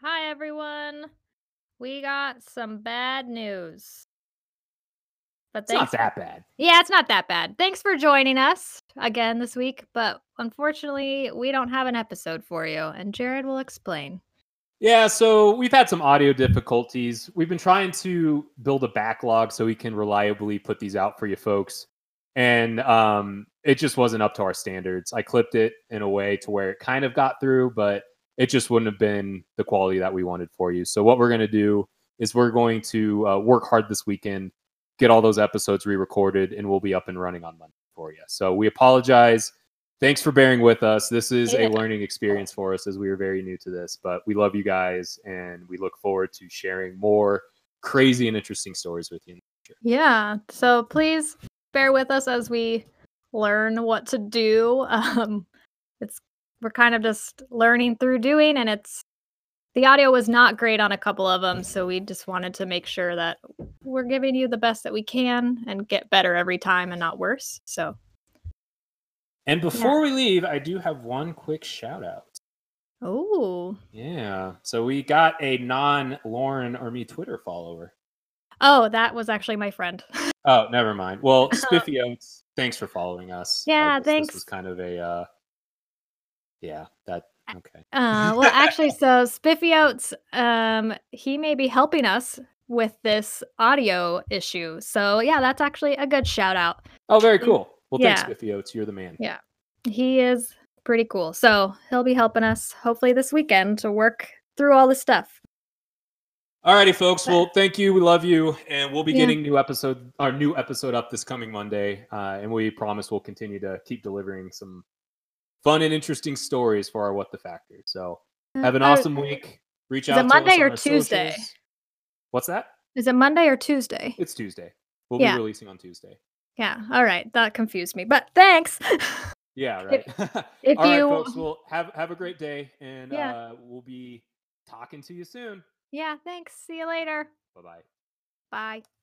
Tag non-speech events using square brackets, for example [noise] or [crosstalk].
Hi, everyone. We got some bad news. But It's not that bad. Yeah, it's not that bad. Thanks for joining us again this week, but unfortunately, we don't have an episode for you, and Jared will explain. Yeah, so we've had some audio difficulties. We've been trying to build a backlog so we can reliably put these out for you folks. And um, it just wasn't up to our standards. I clipped it in a way to where it kind of got through, but it just wouldn't have been the quality that we wanted for you. So, what we're going to do is we're going to uh, work hard this weekend, get all those episodes re recorded, and we'll be up and running on Monday for you. So, we apologize. Thanks for bearing with us. This is a learning experience for us as we are very new to this, but we love you guys and we look forward to sharing more crazy and interesting stories with you. in the future. Yeah, so please bear with us as we learn what to do. [laughs] Um, it's we're kind of just learning through doing, and it's the audio was not great on a couple of them, so we just wanted to make sure that we're giving you the best that we can and get better every time and not worse. So And before we leave, I do have one quick shout out. Oh. Yeah. So we got a non Lauren or me Twitter follower. Oh, that was actually my friend. Oh, never mind. Well, [laughs] Spiffy Oats, thanks for following us. Yeah, thanks. This was kind of a, uh, yeah, that, okay. Uh, well, actually, [laughs] so Spiffy Oats, um, he may be helping us with this audio issue. So yeah, that's actually a good shout out. Oh, very cool. Well, thanks, Yeah. Spiffy Oats. You're the man. Yeah. He is pretty cool. So he'll be helping us hopefully this weekend to work through all this stuff. Alrighty, folks. Well, thank you. We love you, and we'll be Yeah. getting new episode our new episode up this coming Monday, uh, and we promise we'll continue to keep delivering some fun and interesting stories for our What the Factor. So have an awesome week. Reach is out. it Monday or Tuesday? socials. What's that? Is it Monday or Tuesday? It's Tuesday. We'll Yeah. be releasing on Tuesday. Yeah. All right. That confused me, but thanks. Yeah, [laughs] right. [laughs] if All right, you- folks. Well, have have a great day, and Yeah. uh, we'll be talking to you soon. yeah. Thanks. See you later. Bye bye. Bye.